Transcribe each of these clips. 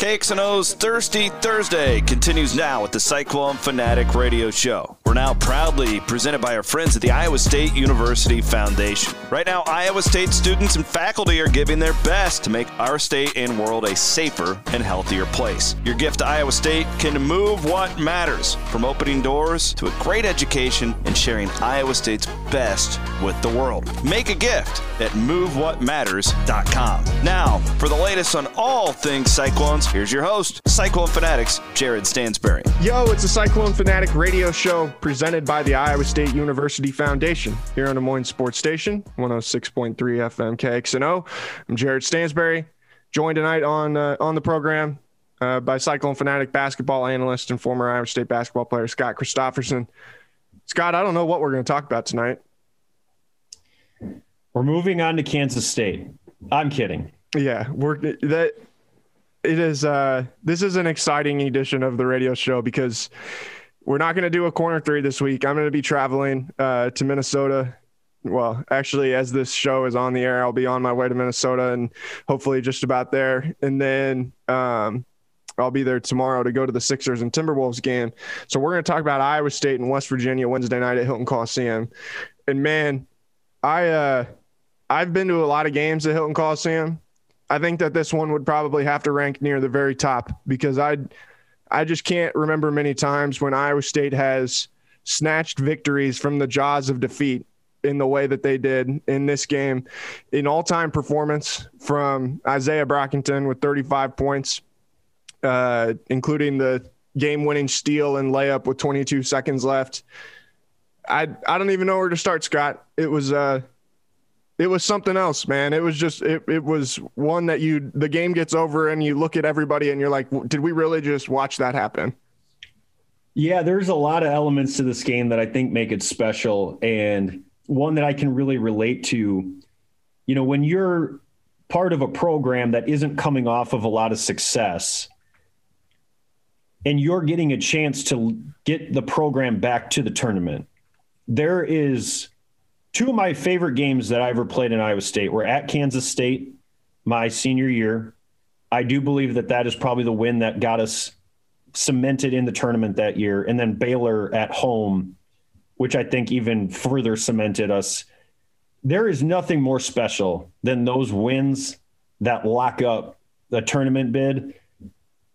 KXNO's Thirsty Thursday continues now with the Cyclone Fanatic Radio Show. We're now proudly presented by our friends at the Iowa State University Foundation. Right now, Iowa State students and faculty are giving their best to make our state and world a safer and healthier place. Your gift to Iowa State can move what matters, from opening doors to a great education and sharing Iowa State's best with the world. Make a gift at movewhatmatters.com. Now, for the latest on all things Cyclones, here's your host, Cyclone Fanatics, Jared Stansberry. Yo, it's a Cyclone Fanatic radio show presented by the Iowa State University Foundation here on Des Moines Sports Station, 106.3 FM KXNO. I'm Jared Stansberry, joined tonight on uh, on the program uh, by Cyclone Fanatic basketball analyst and former Iowa State basketball player Scott Christopherson. Scott, I don't know what we're going to talk about tonight. We're moving on to Kansas State. I'm kidding. Yeah, we're that it is uh this is an exciting edition of the radio show because we're not going to do a corner three this week. I'm going to be traveling uh to Minnesota. Well, actually as this show is on the air, I'll be on my way to Minnesota and hopefully just about there. And then um I'll be there tomorrow to go to the Sixers and Timberwolves game. So we're going to talk about Iowa State and West Virginia Wednesday night at Hilton Coliseum. And man, I uh I've been to a lot of games at Hilton Coliseum. I think that this one would probably have to rank near the very top because I I just can't remember many times when Iowa State has snatched victories from the jaws of defeat in the way that they did in this game. An all-time performance from Isaiah Brockington with 35 points, uh, including the game-winning steal and layup with 22 seconds left. I I don't even know where to start, Scott. It was uh it was something else, man. It was just it it was one that you the game gets over and you look at everybody and you're like, did we really just watch that happen? Yeah, there's a lot of elements to this game that I think make it special and one that I can really relate to. You know, when you're part of a program that isn't coming off of a lot of success and you're getting a chance to get the program back to the tournament, there is two of my favorite games that I ever played in Iowa State were at Kansas State my senior year. I do believe that that is probably the win that got us cemented in the tournament that year. And then Baylor at home, which I think even further cemented us. There is nothing more special than those wins that lock up the tournament bid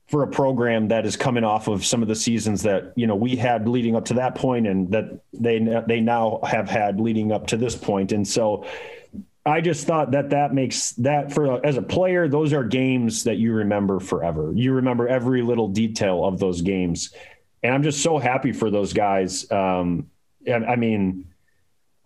for a program that is coming off of some of the seasons that you know we had leading up to that point and that they they now have had leading up to this point. And so I just thought that that makes that for as a player those are games that you remember forever. You remember every little detail of those games. And I'm just so happy for those guys. Um, I mean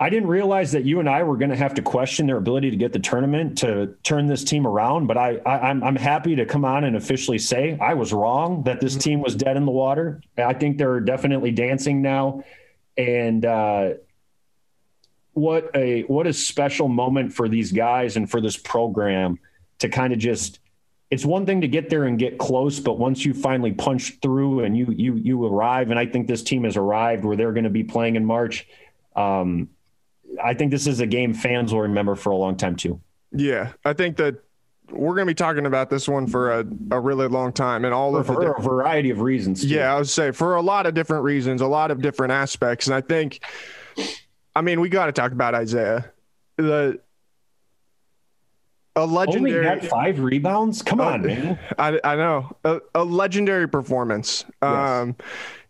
I didn't realize that you and I were going to have to question their ability to get the tournament to turn this team around. But I, I am I'm, I'm happy to come on and officially say I was wrong that this mm-hmm. team was dead in the water. I think they're definitely dancing now, and uh, what a what a special moment for these guys and for this program to kind of just. It's one thing to get there and get close, but once you finally punch through and you you you arrive, and I think this team has arrived where they're going to be playing in March. Um, I think this is a game fans will remember for a long time too. Yeah, I think that we're going to be talking about this one for a, a really long time and all for, of for a variety of reasons. Too. Yeah, I would say for a lot of different reasons, a lot of different aspects. And I think, I mean, we got to talk about Isaiah. The a legendary Only had five rebounds. Come on, uh, man. I, I know a, a legendary performance. Yes. Um,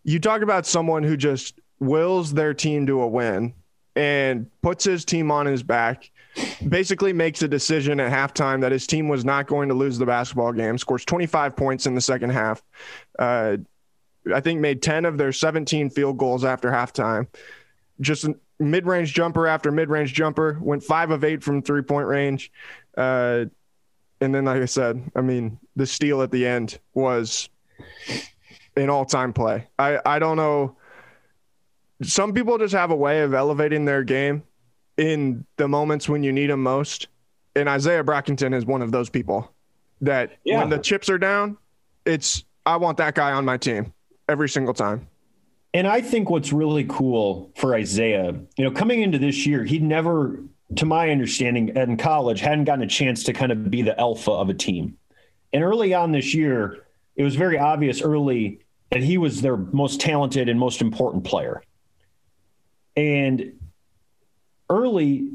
you talk about someone who just wills their team to a win and puts his team on his back. Basically, makes a decision at halftime that his team was not going to lose the basketball game. Scores 25 points in the second half. Uh, I think made 10 of their 17 field goals after halftime. Just mid range jumper after mid range jumper. Went five of eight from three point range. Uh, and then, like I said, I mean, the steal at the end was an all time play. I, I don't know. Some people just have a way of elevating their game in the moments when you need them most. And Isaiah Brockington is one of those people that Yeah. when the chips are down, it's, I want that guy on my team every single time. And I think what's really cool for Isaiah, you know, coming into this year, he'd never, to my understanding, in college, hadn't gotten a chance to kind of be the alpha of a team. And early on this year, it was very obvious early that he was their most talented and most important player. And early,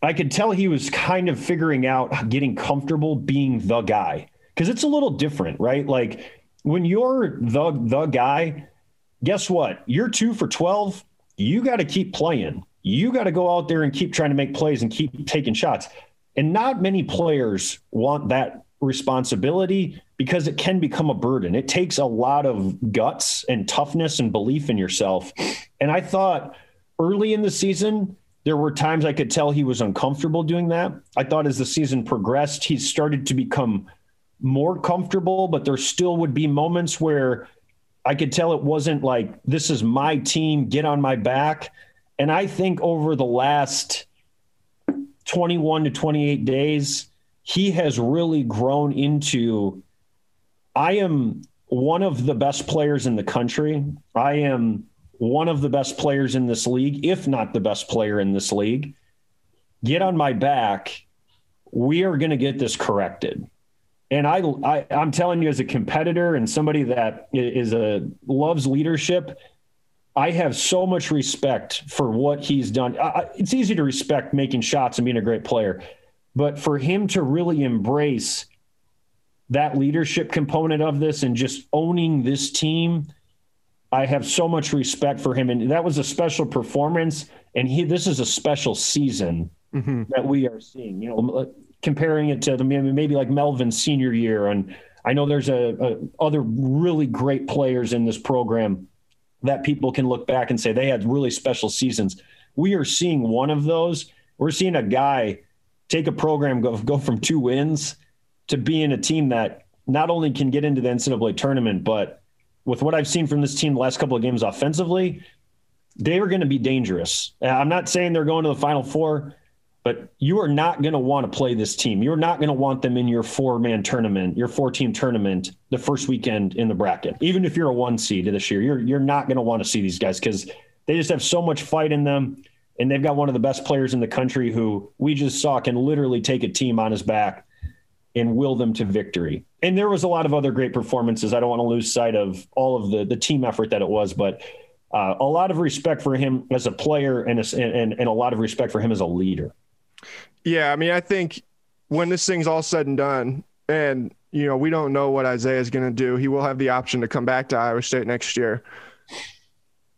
I could tell he was kind of figuring out getting comfortable being the guy because it's a little different, right? Like when you're the the guy, guess what? You're two for 12. You got to keep playing. You got to go out there and keep trying to make plays and keep taking shots. And not many players want that responsibility because it can become a burden. It takes a lot of guts and toughness and belief in yourself. And I thought early in the season, there were times I could tell he was uncomfortable doing that. I thought as the season progressed, he started to become more comfortable, but there still would be moments where I could tell it wasn't like, this is my team, get on my back. And I think over the last 21 to 28 days, he has really grown into I am one of the best players in the country. I am one of the best players in this league, if not the best player in this league. Get on my back. We are going to get this corrected. And I, I, I'm telling you, as a competitor and somebody that is a loves leadership, I have so much respect for what he's done. I, it's easy to respect making shots and being a great player, but for him to really embrace that leadership component of this and just owning this team, I have so much respect for him. And that was a special performance. And he, this is a special season Mm-hmm. that we are seeing. You know, comparing it to the maybe like Melvin's senior year, and I know there's a, a other really great players in this program that people can look back and say they had really special seasons. We are seeing one of those. We're seeing a guy take a program go go from two wins to being a team that not only can get into the NCAA tournament, but with what I've seen from this team the last couple of games offensively, they are going to be dangerous. I'm not saying they're going to the Final Four, but you are not going to want to play this team. You're not going to want them in your four man tournament, your four team tournament, the first weekend in the bracket. Even if you're a one seed this year, you're you're not going to want to see these guys because they just have so much fight in them, and they've got one of the best players in the country who we just saw can literally take a team on his back and will them to victory. And there was a lot of other great performances. I don't want to lose sight of all of the the team effort that it was, but. Uh, a lot of respect for him as a player and, a, and and a lot of respect for him as a leader. Yeah, I mean, I think when this thing's all said and done, and you know, we don't know what Isaiah is going to do. He will have the option to come back to Iowa State next year.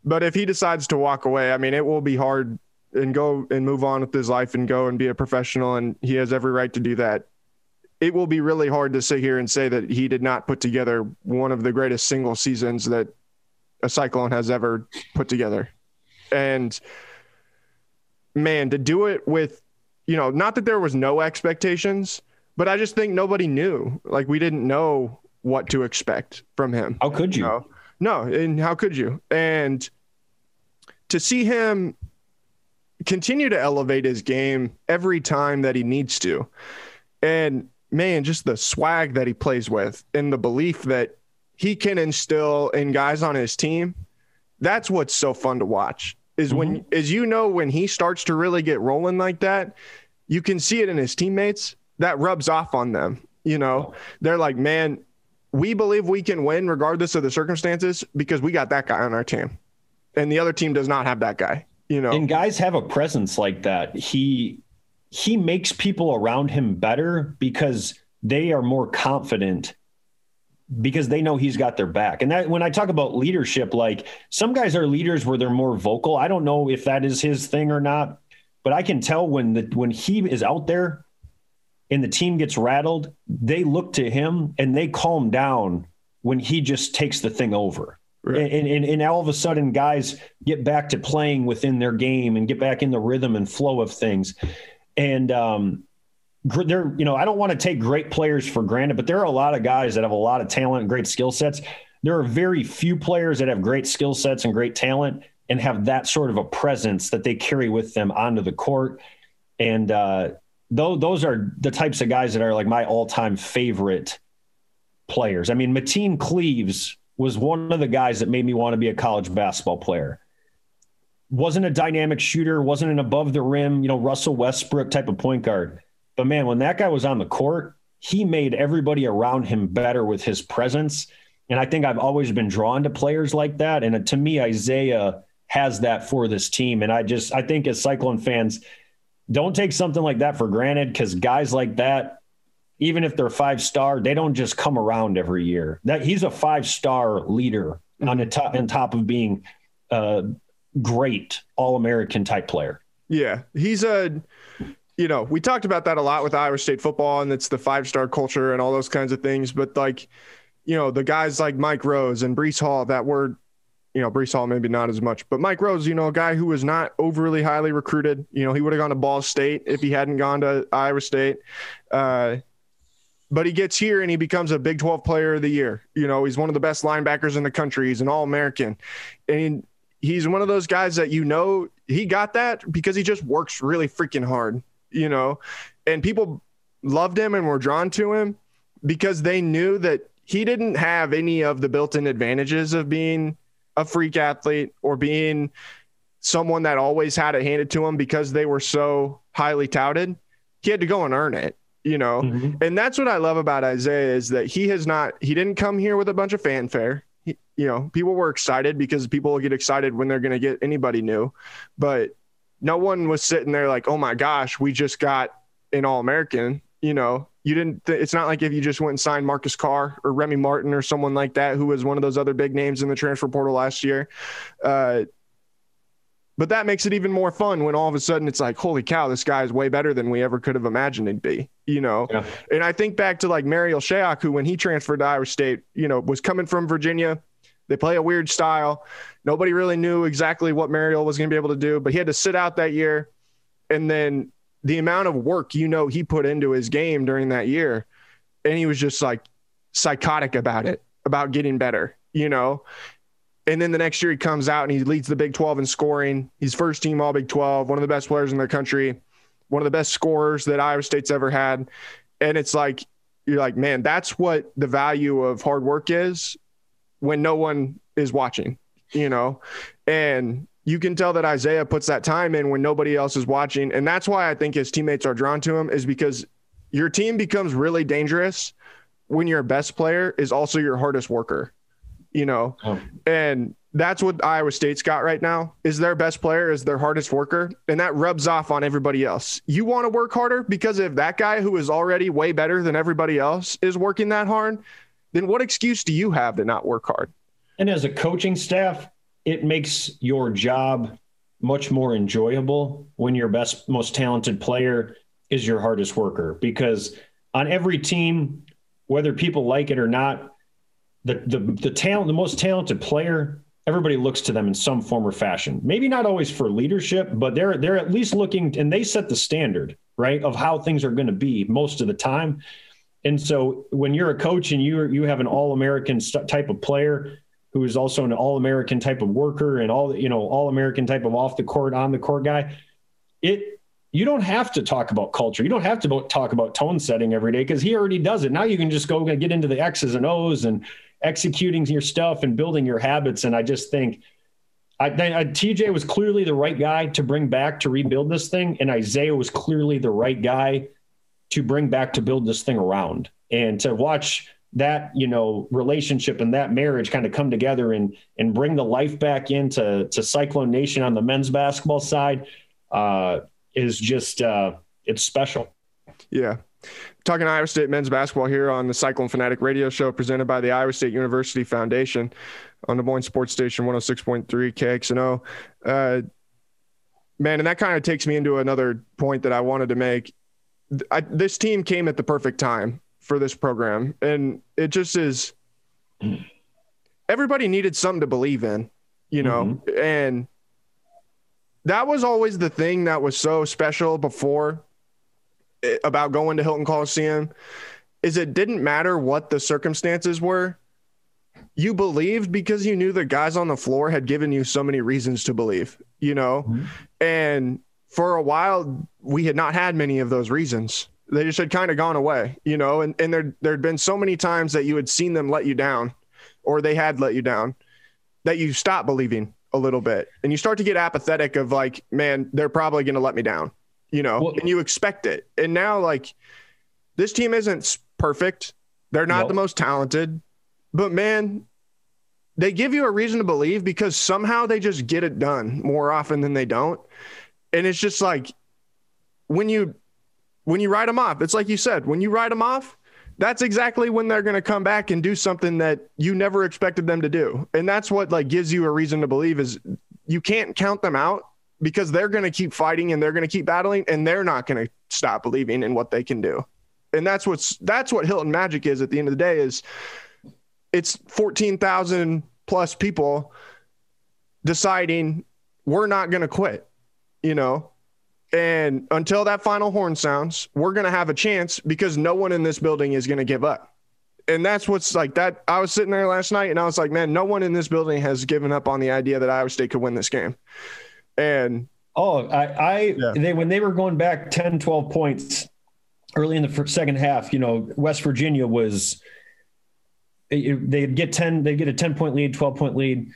But if he decides to walk away, I mean, it will be hard and go and move on with his life and go and be a professional, and he has every right to do that. It will be really hard to sit here and say that he did not put together one of the greatest single seasons that a Cyclone has ever put together. And man, to do it with, you know, not that there was no expectations, but I just think nobody knew. Like we didn't know what to expect from him. How could you? No, no, and how could you? And to see him continue to elevate his game every time that he needs to, and man, just the swag that he plays with, and the belief that he can instill in guys on his team. That's what's so fun to watch. Is when, mm-hmm. as you know, when he starts to really get rolling like that, you can see it in his teammates. That rubs off on them. You know, they're like, man, we believe we can win regardless of the circumstances because we got that guy on our team, and the other team does not have that guy. You know, And guys have a presence like that. He he makes people around him better because they are more confident because they know he's got their back. And that when I talk about leadership, like some guys are leaders where they're more vocal. I don't know if that is his thing or not, but I can tell when the when he is out there and the team gets rattled, they look to him and they calm down when he just takes the thing over. Right. And, and, and all of a sudden, guys get back to playing within their game and get back in the rhythm and flow of things. And um, they're you know, I don't want to take great players for granted, but there are a lot of guys that have a lot of talent and great skill sets. There are very few players that have great skill sets and great talent and have that sort of a presence that they carry with them onto the court. And uh, those, those are the types of guys that are like my all time favorite players. I mean, Mateen Cleaves was one of the guys that made me want to be a college basketball player. Wasn't a dynamic shooter, wasn't an above the rim, you know, Russell Westbrook type of point guard. But man, when that guy was on the court, he made everybody around him better with his presence. And I think I've always been drawn to players like that. And to me, Isaiah has that for this team. And I just, I think as Cyclone fans, don't take something like that for granted because guys like that, even if they're five star, they don't just come around every year. That he's a five star leader on mm-hmm. the top, on top of being a great All American type player. Yeah, he's a. You know, we talked about that a lot with Iowa State football, and it's the five star culture and all those kinds of things. But like, you know, the guys like Mike Rose and Breece Hall that were you know, Breece Hall maybe not as much, but Mike Rose, you know, a guy who was not overly highly recruited. You know, he would have gone to Ball State if he hadn't gone to Iowa State. Uh, but he gets here and he becomes a Big 12 player of the year. You know, he's one of the best linebackers in the country. He's an All American. And he's one of those guys that you know he got that because he just works really freaking hard, you know, and people loved him and were drawn to him because they knew that he didn't have any of the built in advantages of being a freak athlete or being someone that always had it handed to him because they were so highly touted. He had to go and earn it, you know. Mm-hmm. And that's what I love about Isaiah is that he has not he didn't come here with a bunch of fanfare. You know, people were excited because people get excited when they're going to get anybody new, but no one was sitting there like, "Oh my gosh, we just got an All-American." You know, you didn't th- it's not like if you just went and signed Marcus Carr or Remy Martin or someone like that who was one of those other big names in the transfer portal last year. Uh, but that makes it even more fun when all of a sudden it's like, holy cow, this guy is way better than we ever could have imagined he'd be, you know? Yeah. And I think back to like Marial Shayok, who when he transferred to Iowa State, you know, was coming from Virginia. They play a weird style. Nobody really knew exactly what Marial was going to be able to do, but he had to sit out that year. And then the amount of work you know he put into his game during that year and he was just like psychotic about it about getting better you know and then the next year he comes out and he leads the big 12 in scoring he's first team all big 12 one of the best players in the country one of the best scorers that iowa state's ever had and it's like you're like man that's what the value of hard work is when no one is watching you know and you can tell that Isaiah puts that time in when nobody else is watching. And that's why I think his teammates are drawn to him, is because your team becomes really dangerous when your best player is also your hardest worker, you know? Oh. And that's what Iowa State's got right now is their best player is their hardest worker and that rubs off on everybody else. You want to work harder because if that guy who is already way better than everybody else is working that hard, then what excuse do you have to not work hard? And as a coaching staff, it makes your job much more enjoyable when your best, most talented player is your hardest worker. Because on every team, whether people like it or not, the the the talent, the most talented player, everybody looks to them in some form or fashion. Maybe not always for leadership, but they're they're at least looking and they set the standard, right, of how things are going to be most of the time. And so when you're a coach and you you have an all American type of player who is also an all-American type of worker and all you know all-American type of off the court, on the court guy. It you don't have to talk about culture. You don't have to talk about tone setting every day because he already does it. Now you can just go and get into the X's and O's and executing your stuff and building your habits. And I just think I, I, TJ was clearly the right guy to bring back to rebuild this thing, and Isaiah was clearly the right guy to bring back to build this thing around. And to watch that you know relationship and that marriage kind of come together and and bring the life back into to Cyclone Nation on the men's basketball side uh, is just uh, it's special. Yeah. Talking Iowa State men's basketball here on the Cyclone Fanatic radio show presented by the Iowa State University Foundation on Des Moines Sports Station 106.3 KXNO. Uh, man, and that kind of takes me into another point that I wanted to make. I, this team came at the perfect time for this program, and it just is. Everybody needed something to believe in, you know, mm-hmm. and that was always the thing that was so special before eh, about going to Hilton Coliseum is it didn't matter what the circumstances were. You believed because you knew the guys on the floor had given you so many reasons to believe, you know? Mm-hmm. And for a while, we had not had many of those reasons. They just had kind of gone away, you know? And, and there, there'd been so many times that you had seen them let you down or they had let you down that you stopped believing a little bit and you start to get apathetic of like, man, they're probably going to let me down, you know, well, and you expect it. And now, like, this team isn't perfect. They're not nope. the most talented, but man, they give you a reason to believe because somehow they just get it done more often than they don't. And it's just like when you when you write them off, it's like you said, when you write them off, that's exactly when they're going to come back and do something that you never expected them to do. And that's what like gives you a reason to believe is you can't count them out because they're going to keep fighting and they're going to keep battling and they're not going to stop believing in what they can do. And that's what's that's what Hilton Magic is at the end of the day is it's 14,000 plus people deciding we're not going to quit, you know, and until that final horn sounds, we're going to have a chance because no one in this building is going to give up. And that's what's like that. I was sitting there last night and I was like, man, no one in this building has given up on the idea that Iowa State could win this game. And oh, I, I yeah. they, when they were going back 10, 12 points early in the second half, you know, West Virginia was, they'd get 10, they'd get a 10 point lead, 12 point lead.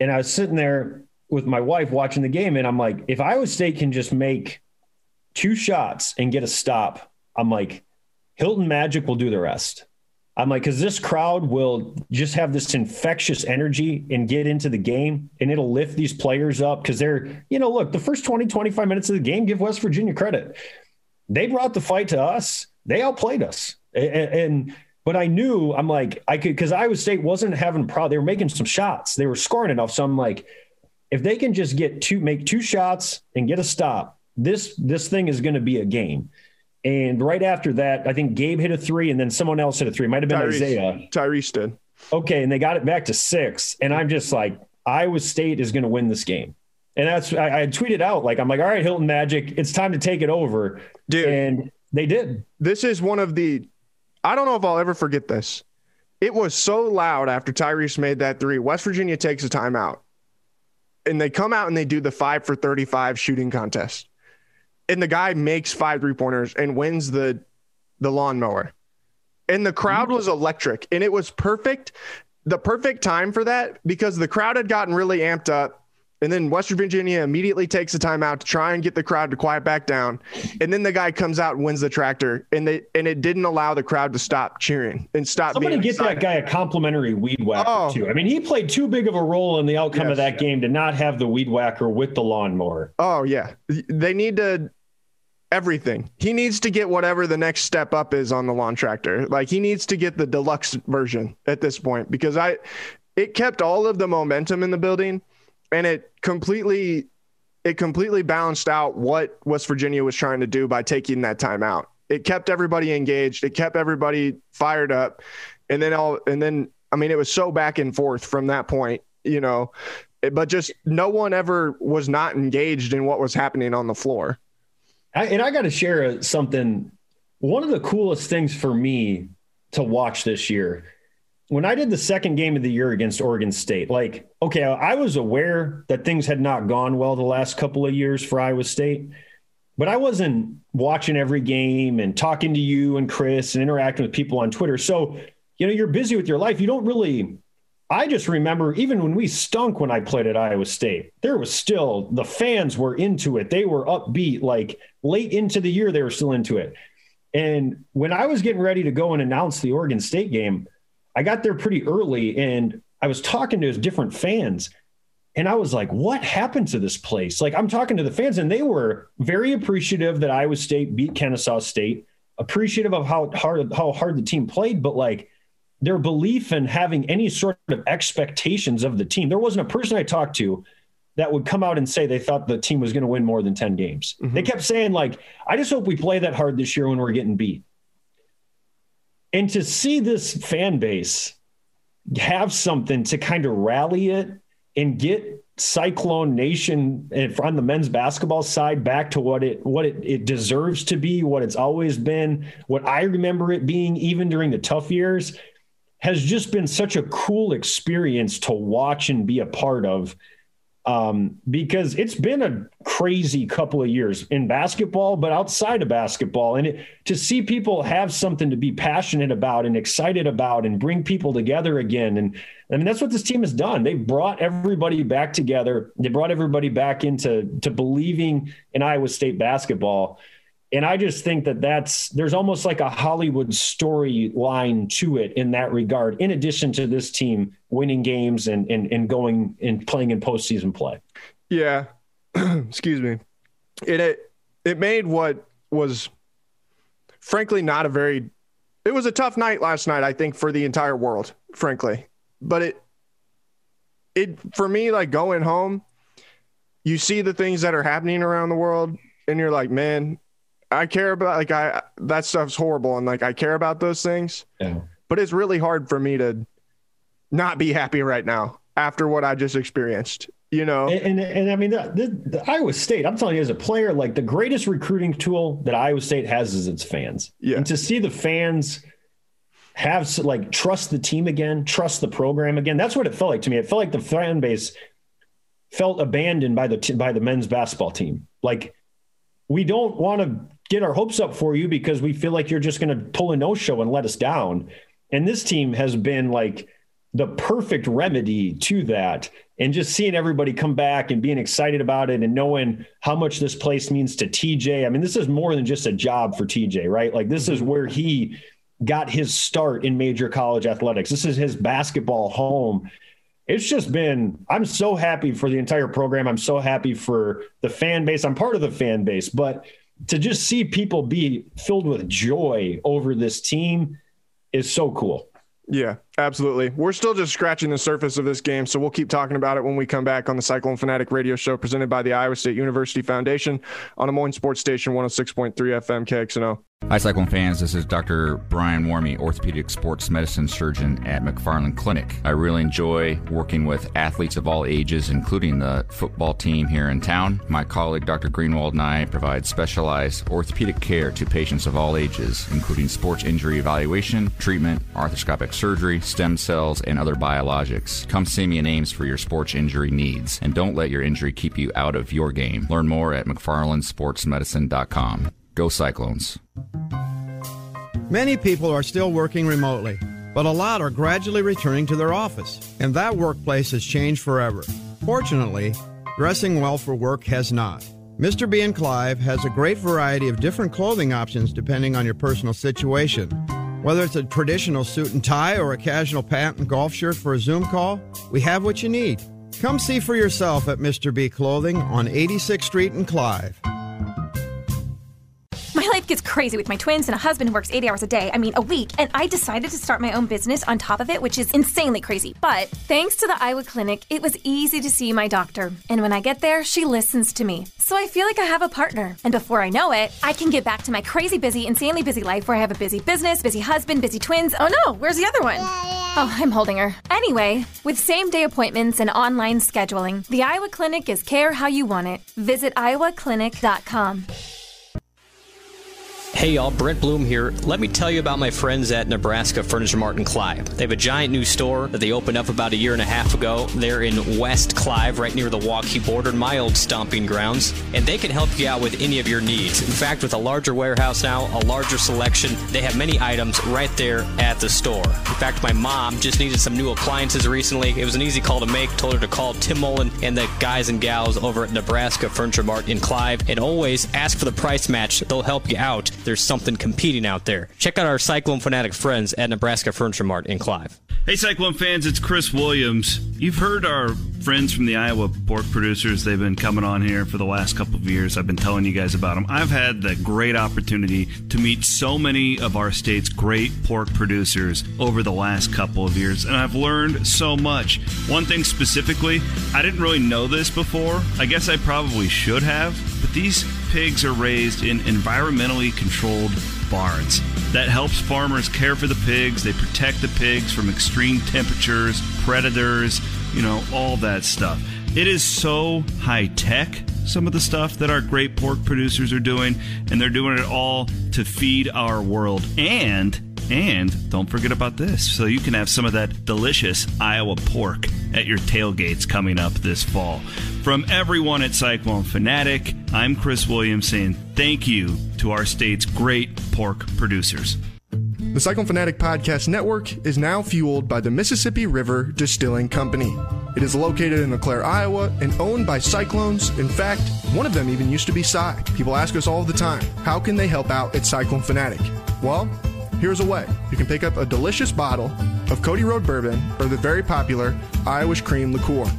And I was sitting there with my wife watching the game, and I'm like, if Iowa State can just make two shots and get a stop, I'm like, Hilton Magic will do the rest. I'm like, because this crowd will just have this infectious energy and get into the game and it'll lift these players up because they're, you know, look, the first 20, 25 minutes of the game, give West Virginia credit. They brought the fight to us, they outplayed us. And, and but I knew I'm like, I could, because Iowa State wasn't having a problem. They were making some shots, they were scoring enough. So I'm like, if they can just get two, make two shots and get a stop, this this thing is going to be a game. And right after that, I think Gabe hit a three, and then someone else hit a three. It might have been Tyrese, Isaiah. Tyrese did. Okay, and they got it back to six, and I'm just like, Iowa State is going to win this game. And that's I, I, tweeted out like I'm like, all right, Hilton Magic, it's time to take it over, dude. And they did. This is one of the. I don't know if I'll ever forget this. It was so loud after Tyrese made that three. West Virginia takes a timeout and they come out and they do the five for 35 shooting contest. And the guy makes five three pointers and wins the the lawnmower. And the crowd was electric and it was perfect. The perfect time for that because the crowd had gotten really amped up and then West Virginia immediately takes a timeout to try and get the crowd to quiet back down. And then the guy comes out and wins the tractor. And they and it didn't allow the crowd to stop cheering and stop. Somebody get excited. that guy a complimentary weed whacker oh. too. I mean, he played too big of a role in the outcome yes, of that game to not have the weed whacker with the lawnmower. Oh yeah, they need to everything. He needs to get whatever the next step up is on the lawn tractor. Like he needs to get the deluxe version at this point because I it kept all of the momentum in the building and it completely it completely balanced out what West Virginia was trying to do by taking that time out. It kept everybody engaged. It kept everybody fired up. And then all and then I mean it was so back and forth from that point, you know. But just no one ever was not engaged in what was happening on the floor. I, and I got to share something. One of the coolest things for me to watch this year when I did the second game of the year against Oregon State, like, okay, I was aware that things had not gone well the last couple of years for Iowa State, but I wasn't watching every game and talking to you and Chris and interacting with people on Twitter. So, you know, you're busy with your life. You don't really. I just remember even when we stunk when I played at Iowa State, there was still the fans were into it. They were upbeat. Like late into the year, they were still into it. And when I was getting ready to go and announce the Oregon State game, I got there pretty early and I was talking to his different fans And I was like, what happened to this place? Like, I'm talking to the fans, and they were very appreciative that Iowa State beat Kennesaw State, appreciative of how hard how hard the team played, but like their belief in having any sort of expectations of the team. There wasn't a person I talked to that would come out and say they thought the team was going to win more than 10 games. Mm-hmm. They kept saying, like, I just hope we play that hard this year when we're getting beat. And to see this fan base have something to kind of rally it and get Cyclone Nation on the men's basketball side back to what it what it, it deserves to be, what it's always been, what I remember it being, even during the tough years, has just been such a cool experience to watch and be a part of um, because it's been a crazy couple of years in basketball, but outside of basketball. And it, to see people have something to be passionate about and excited about and bring people together again. And I mean, that's what this team has done. They brought everybody back together. They brought everybody back into to believing in Iowa State basketball. And I just think that that's there's almost like a Hollywood storyline to it in that regard, in addition to this team winning games and and, and going and playing in postseason play. Yeah. Excuse me. It, it it made what was frankly not a very it was a tough night last night, I think, for the entire world, frankly. But it it for me, like going home, you see the things that are happening around the world, and you're like, man, I care about like I that stuff's horrible and like I care about those things. Yeah. But it's really hard for me to not be happy right now after what I just experienced. You know, and and, and I mean the, the, the, Iowa State. I'm telling you, as a player, like the greatest recruiting tool that Iowa State has is its fans. Yeah, and to see the fans have like trust the team again, trust the program again. That's what it felt like to me. It felt like the fan base felt abandoned by the by the men's basketball team. Like we don't want to get our hopes up for you because we feel like you're just going to pull a no show and let us down. And this team has been like the perfect remedy to that. And just seeing everybody come back and being excited about it and knowing how much this place means to TJ. I mean, this is more than just a job for TJ, right? Like, this is mm-hmm. where he got his start in major college athletics. This is his basketball home. It's just been, I'm so happy for the entire program. I'm so happy for the fan base. I'm part of the fan base, but to just see people be filled with joy over this team is so cool. Yeah, absolutely. We're still just scratching the surface of this game, so we'll keep talking about it when we come back on the Cyclone Fanatic radio show presented by the Iowa State University Foundation on Des Moines Sports Station 106.3 FM KXNO. Hi, Cyclone fans. This is Dr. Brian Warme, orthopedic sports medicine surgeon at McFarland Clinic. I really enjoy working with athletes of all ages, including the football team here in town. My colleague, Dr. Greenwald, and I provide specialized orthopedic care to patients of all ages, including sports injury evaluation, treatment, arthroscopic surgery, stem cells, and other biologics. Come see me in Ames for your sports injury needs, and don't let your injury keep you out of your game. Learn more at McFarlandSportsMedicine.com. Go Cyclones. Many people are still working remotely, but a lot are gradually returning to their office, and that workplace has changed forever. Fortunately, dressing well for work has not. Mr. B and Clive has a great variety of different clothing options depending on your personal situation. Whether it's a traditional suit and tie or a casual pant and golf shirt for a Zoom call, we have what you need. Come see for yourself at Mr. B Clothing on 86th Street in Clive life gets crazy with my twins and a husband who works 80 hours a day, I mean, a week, and I decided to start my own business on top of it, which is insanely crazy. But thanks to the Iowa Clinic, it was easy to see my doctor. And when I get there, she listens to me. So I feel like I have a partner. And before I know it, I can get back to my crazy busy, insanely busy life where I have a busy business, busy husband, busy twins. Oh no, where's the other one? Oh, I'm holding her. Anyway, with same day appointments and online scheduling, the Iowa Clinic is care how you want it. Visit iowaclinic.com. Hey y'all, Brent Bloom here. Let me tell you about my friends at Nebraska Furniture Mart in Clive. They have a giant new store that they opened up about a year and a half ago. They're in West Clive, right near the Waukee border, my old stomping grounds, and they can help you out with any of your needs. In fact, with a larger warehouse now, a larger selection, they have many items right there at the store. In fact, my mom just needed some new appliances recently. It was an easy call to make. Told her to call Tim Mullen and the guys and gals over at Nebraska Furniture Mart in Clive, and always ask for the price match. They'll help you out there's something competing out there. Check out our Cyclone Fanatic friends at Nebraska Furniture Mart in Clive. Hey, Cyclone fans, it's Chris Williams. You've heard our friends from the Iowa pork producers. They've been coming on here for the last couple of years. I've been telling you guys about them. I've had the great opportunity to meet so many of our state's great pork producers over the last couple of years, and I've learned so much. One thing specifically, I didn't really know this before. I guess I probably should have, but these pigs are raised in environmentally controlled barns. That helps farmers care for the pigs. They protect the pigs from extreme temperatures, predators, you know, all that stuff. It is so high tech, some of the stuff that our great pork producers are doing, and they're doing it all to feed our world. And and don't forget about this. So you can have some of that delicious Iowa pork at your tailgates coming up this fall. From everyone at Cyclone Fanatic, I'm Chris Williams saying thank you to our state's great pork producers. The Cyclone Fanatic Podcast Network is now fueled by the Mississippi River Distilling Company. It is located in LeClaire, Iowa, and owned by Cyclones. In fact, one of them even used to be Cy. People ask us all the time, how can they help out at Cyclone Fanatic? Well, Here's a way. You can pick up a delicious bottle of Cody Road Bourbon or the very popular Irish Cream Liqueur.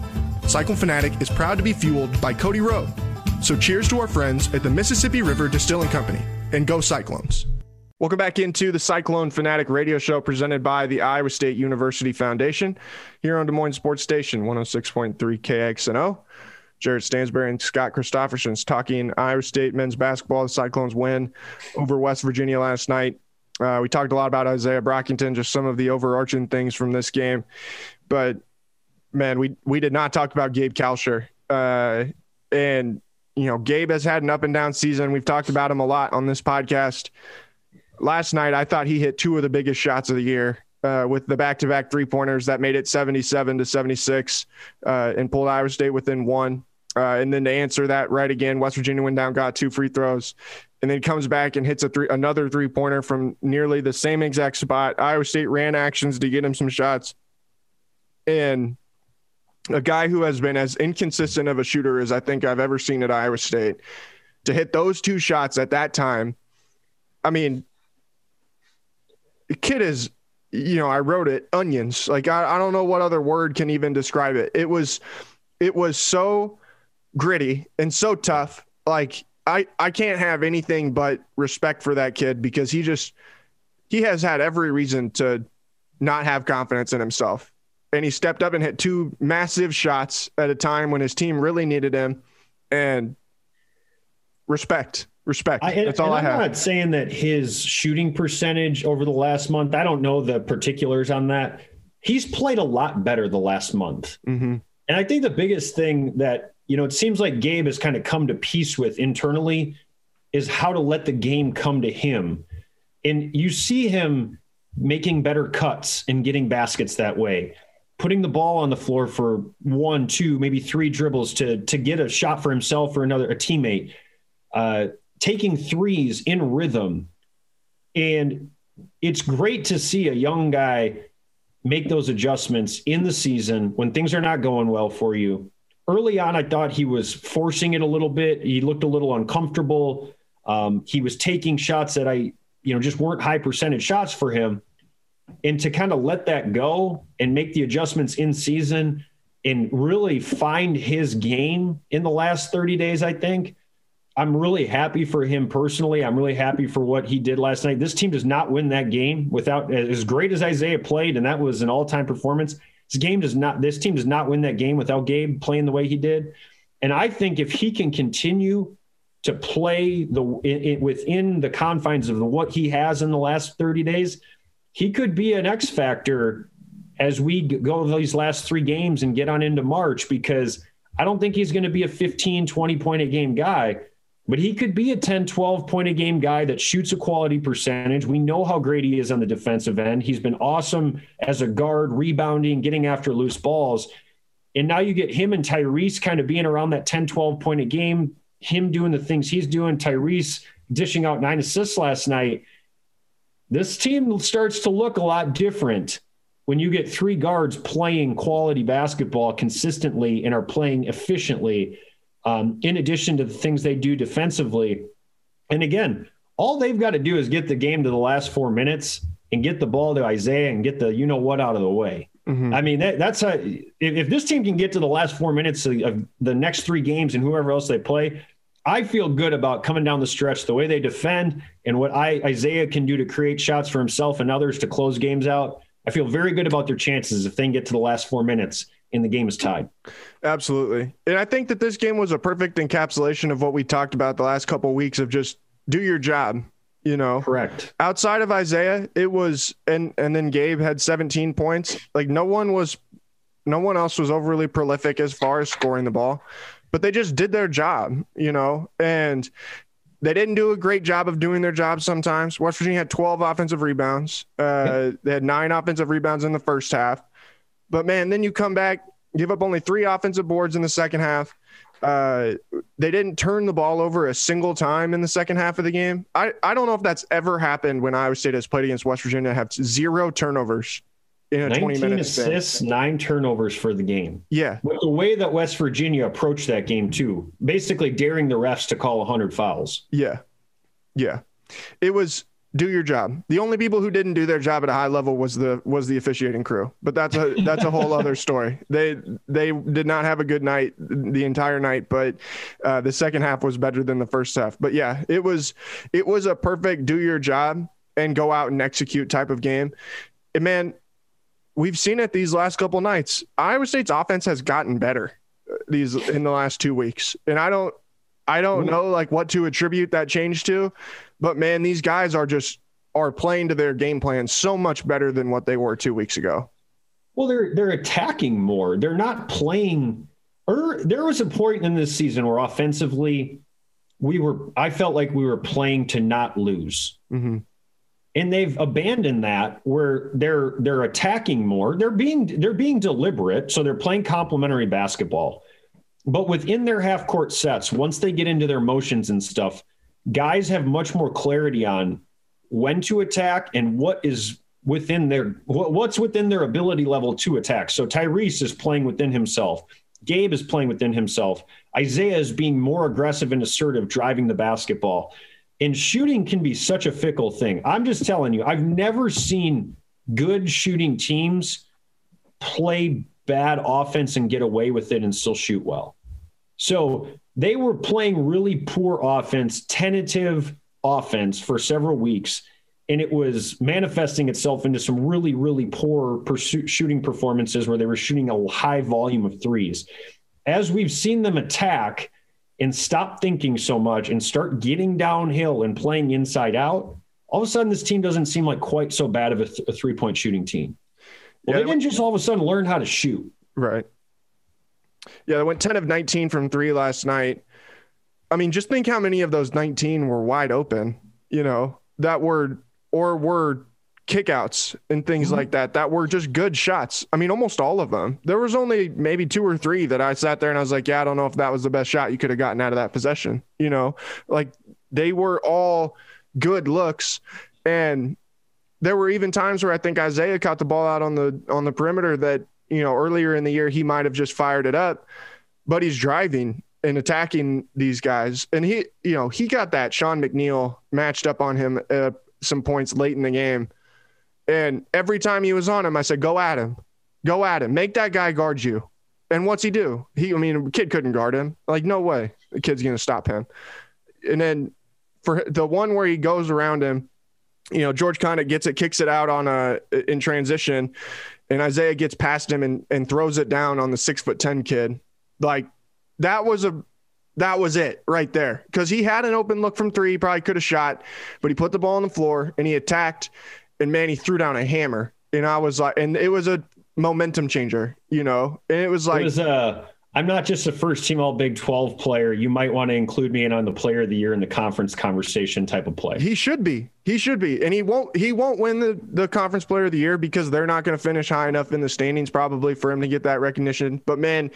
Cyclone Fanatic is proud to be fueled by Cody Road. So cheers to our friends at the Mississippi River Distilling Company and go Cyclones. Welcome back into the Cyclone Fanatic radio show presented by the Iowa State University Foundation here on Des Moines Sports Station 106.3 KXNO. Jared Stansberry and Scott Christopherson's talking Iowa State men's basketball. The Cyclones win over West Virginia last night. Uh, we talked a lot about Isaiah Brockington, just some of the overarching things from this game, but man, we we did not talk about Gabe Kalscheur. Uh, and you know, Gabe has had an up and down season. We've talked about him a lot on this podcast. Last night, I thought he hit two of the biggest shots of the year uh, with the back-to-back three-pointers that made it 77 to 76 uh, and pulled Iowa State within one. Uh, and then to answer that right again, West Virginia went down, got two free throws, and then comes back and hits a three, another three pointer from nearly the same exact spot. Iowa State ran actions to get him some shots. And a guy who has been as inconsistent of a shooter as I think I've ever seen at Iowa State to hit those two shots at that time. I mean, the kid is, you know, I wrote it onions. Like, I, I don't know what other word can even describe it. It was, it was so gritty and so tough. Like, I, I can't have anything but respect for that kid because he just he has had every reason to not have confidence in himself. And he stepped up and hit two massive shots at a time when his team really needed him. And respect, respect. I, That's all I have. I'm not saying that his shooting percentage over the last month, I don't know the particulars on that. He's played a lot better the last month. Mm-hmm. And I think the biggest thing that you know, it seems like Gabe has kind of come to peace with internally is how to let the game come to him. And you see him making better cuts and getting baskets that way, putting the ball on the floor for one, two, maybe three dribbles to to get a shot for himself or another a teammate, uh, taking threes in rhythm, and it's great to see a young guy make those adjustments in the season when things are not going well for you early on, I thought he was forcing it a little bit. He looked a little uncomfortable. Um, he was taking shots that I, you know, just weren't high percentage shots for him. And to kind of let that go and make the adjustments in season and really find his game in the last 30 days, I think. I'm really happy for him personally. I'm really happy for what he did last night. This team does not win that game without as great as Isaiah played, and that was an all-time performance. This game does not. This team does not win that game without Gabe playing the way he did. And I think if he can continue to play the it, within the confines of what he has in the last 30 days, he could be an X factor as we go these last three games and get on into March because I don't think he's going to be a 15, 20 point a game guy, but he could be a 10, 12 point a game guy that shoots a quality percentage. We know how great he is on the defensive end. He's been awesome as a guard, rebounding, getting after loose balls. And now you get him and Tyrese kind of being around that 10, 12 point a game, him doing the things he's doing, Tyrese dishing out nine assists last night. This team starts to look a lot different when you get three guards playing quality basketball consistently and are playing efficiently um, in addition to the things they do defensively. And again, all they've got to do is get the game to the last four minutes, and get the ball to Isaiah and get the you know what out of the way. Mm-hmm. I mean, that, that's a if, if, this team can get to the last four minutes of, of the next three games and whoever else they play, I feel good about coming down the stretch, the way they defend, and what I, Isaiah can do to create shots for himself and others to close games out. I feel very good about their chances if they can get to the last four minutes and the game is tied. Absolutely. And I think that this game was a perfect encapsulation of what we talked about the last couple of weeks of just do your job, you know. Correct. Outside of Isaiah, it was and and then Gabe had 17 points. Like no one was no one else was overly prolific as far as scoring the ball, but they just did their job, you know. And they didn't do a great job of doing their job sometimes. West Virginia had 12 offensive rebounds. Uh, they had nine offensive rebounds in the first half. But man, then you come back, give up only three offensive boards in the second half. Uh, they didn't turn the ball over a single time in the second half of the game. I, I don't know if that's ever happened when Iowa State has played against West Virginia, have zero turnovers in a 20 minute assists, span. nine turnovers for the game. Yeah. With the way that West Virginia approached that game, too, basically daring the refs to call 100 fouls. Yeah. Yeah. It was do your job. The only people who didn't do their job at a high level was the was the officiating crew. But that's a that's a whole other story. They they did not have a good night the entire night, but uh, the second half was better than the first half. But yeah, it was it was a perfect do your job and go out and execute type of game. And man, we've seen it these last couple nights. Iowa State's offense has gotten better uh, these in the last 2 weeks. And I don't I don't know like what to attribute that change to, but man, these guys are just are playing to their game plan so much better than what they were two weeks ago. Well, they're they're attacking more. They're not playing. Or there was a point in this season where offensively, we were. I felt like we were playing to not lose. Mm-hmm. And they've abandoned that where they're they're attacking more. They're being they're being deliberate, so they're playing complementary basketball. But within their half court sets, once they get into their motions and stuff, guys have much more clarity on when to attack and what is within their what's within their ability level to attack. So Tyrese is playing within himself. Gabe is playing within himself. Isaiah is being more aggressive and assertive, driving the basketball. And shooting can be such a fickle thing. I'm just telling you, I've never seen good shooting teams play bad offense and get away with it and still shoot well. So they were playing really poor offense, tentative offense for several weeks, and it was manifesting itself into some really, really poor pursuit shooting performances where they were shooting a high volume of threes. As we've seen them attack and stop thinking so much and start getting downhill and playing inside out, all of a sudden this team doesn't seem like quite so bad of a, th- a three point shooting team. Well, yeah, they didn't just all of a sudden learn how to shoot. Right. Yeah, they went 10 of 19 from three last night. I mean, just think how many of those 19 were wide open, you know, that were, or were kickouts and things mm-hmm. like that, that were just good shots. I mean, almost all of them. There was only maybe two or three that I sat there and I was like, yeah, I don't know if that was the best shot you could have gotten out of that possession, you know, like they were all good looks. And there were even times where I think Isaiah caught the ball out on the, on the perimeter that you know, earlier in the year, he might have just fired it up, but he's driving and attacking these guys. And he, you know, he got that Sean McNeil matched up on him uh, some points late in the game. And every time he was on him, I said, go at him, go at him, make that guy guard you. And what's he do? He, I mean, kid couldn't guard him. Like, no way the kid's going to stop him. And then for the one where he goes around him, you know, George kind of gets it, kicks it out on uh, a in transition, and Isaiah gets past him and, and throws it down on the six foot 10 kid. Like that was a, that was it right there. Cause he had an open look from three, probably could have shot, but he put the ball on the floor and he attacked and man, he threw down a hammer. And I was like, and it was a momentum changer, you know, and it was like, it was, uh, I'm not just a first team all Big 12 player. You might want to include me in on the player of the year in the conference conversation type of play. He should be. He should be. And he won't he won't win the, the conference player of the year because they're not going to finish high enough in the standings probably for him to get that recognition. But man,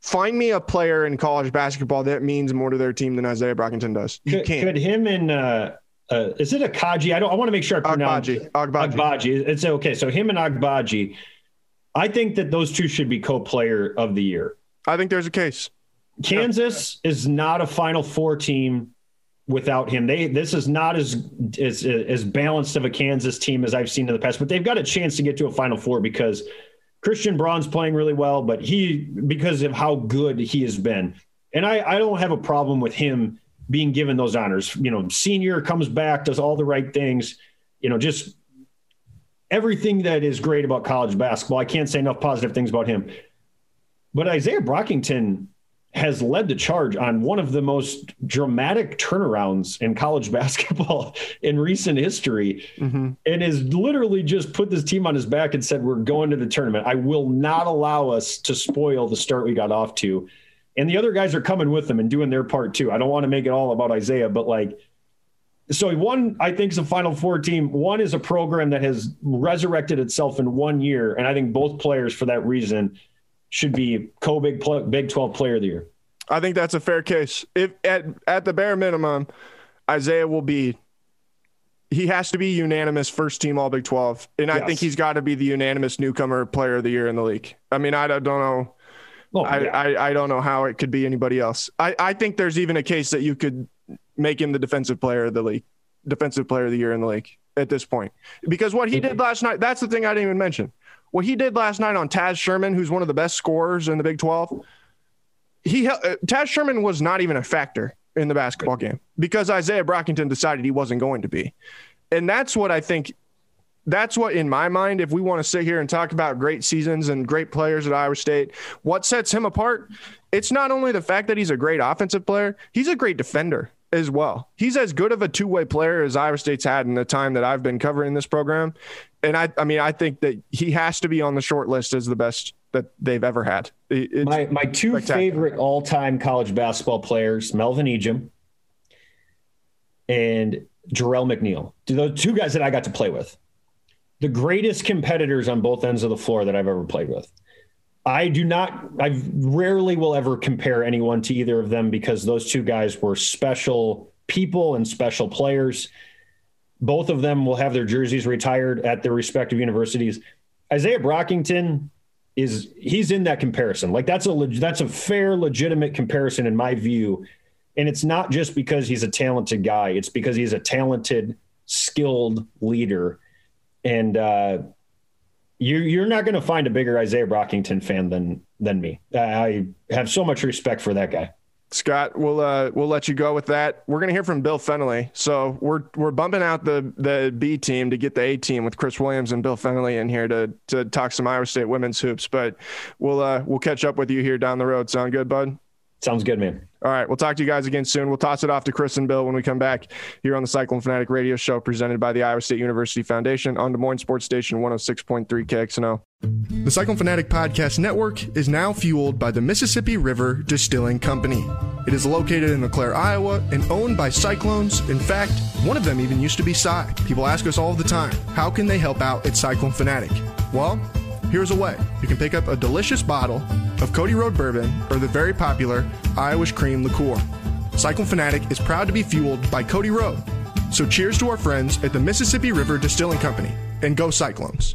find me a player in college basketball that means more to their team than Isaiah Brockington does. You could, can't. Could him and uh, uh, is it Akaji? I don't. I want to make sure I pronounce Agbaji. Agbaji. Agbaji. It's okay. So him and Agbaji. I think that those two should be co-player of the year. I think there's a case. Kansas yeah. is not a Final Four team without him. They this is not as as as balanced of a Kansas team as I've seen in the past, but they've got a chance to get to a Final Four because Christian Braun's playing really well, but he because of how good he has been, and I I don't have a problem with him being given those honors. You know, senior comes back, does all the right things. You know, just everything that is great about college basketball. I can't say enough positive things about him. But Isaiah Brockington has led the charge on one of the most dramatic turnarounds in college basketball in recent history mm-hmm. and has literally just put this team on his back and said, We're going to the tournament. I will not allow us to spoil the start we got off to. And the other guys are coming with them and doing their part too. I don't want to make it all about Isaiah, but like, so one, I think, is a Final Four team. One is a program that has resurrected itself in one year, and I think both players, for that reason, should be co-big Big Twelve Player of the Year. I think that's a fair case. If at at the bare minimum, Isaiah will be. He has to be unanimous first team All Big Twelve, and I think he's got to be the unanimous newcomer Player of the Year in the league. I mean, I don't know. Oh, I, yeah. I, I don't know how it could be anybody else. I, I think there's even a case that you could make him the defensive player of the league, defensive player of the year in the league at this point. Because what he did last night, that's the thing I didn't even mention. What he did last night on Taz Sherman, who's one of the best scorers in the Big 12, he uh, Taz Sherman was not even a factor in the basketball game because Isaiah Brockington decided he wasn't going to be. And that's what I think that's what in my mind if we want to sit here and talk about great seasons and great players at Iowa State, what sets him apart? It's not only the fact that he's a great offensive player, he's a great defender as well. He's as good of a two way player as Iowa State's had in the time that I've been covering this program. And I, I mean, I think that he has to be on the short list as the best that they've ever had. It's my my two favorite all time college basketball players, Melvin Ejim and Jerel McNeal, Do those two guys that I got to play with. The greatest competitors on both ends of the floor that I've ever played with. I do not, I rarely will ever compare anyone to either of them because those two guys were special people and special players. Both of them will have their jerseys retired at their respective universities. Isaiah Brockington is he's in that comparison. Like that's a that's a fair, legitimate comparison in my view. And it's not just because he's a talented guy; it's because he's a talented, skilled leader. And uh, you, you're not going to find a bigger Isaiah Brockington fan than than me. I have so much respect for that guy. Scott, we'll uh, we'll let you go with that. We're gonna hear from Bill Fennelly. So we're we're bumping out the the B team to get the A team with Chris Williams and Bill Fennelly in here to to talk some Iowa State women's hoops. But we'll uh, we'll catch up with you here down the road. Sound good, bud? Sounds good, man. All right. We'll talk to you guys again soon. We'll toss it off to Chris and Bill when we come back here on the Cyclone Fanatic Radio Show presented by the Iowa State University Foundation on Des Moines Sports Station 106.3 KXNO. The Cyclone Fanatic Podcast Network is now fueled by the Mississippi River Distilling Company. It is located in LeClaire, Iowa, and owned by Cyclones. In fact, one of them even used to be Cy. People ask us all the time, how can they help out at Cyclone Fanatic? Well, Here's a way you can pick up a delicious bottle of Cody Road bourbon or the very popular Irish cream liqueur. Cyclone Fanatic is proud to be fueled by Cody Road. So cheers to our friends at the Mississippi River Distilling Company and go Cyclones.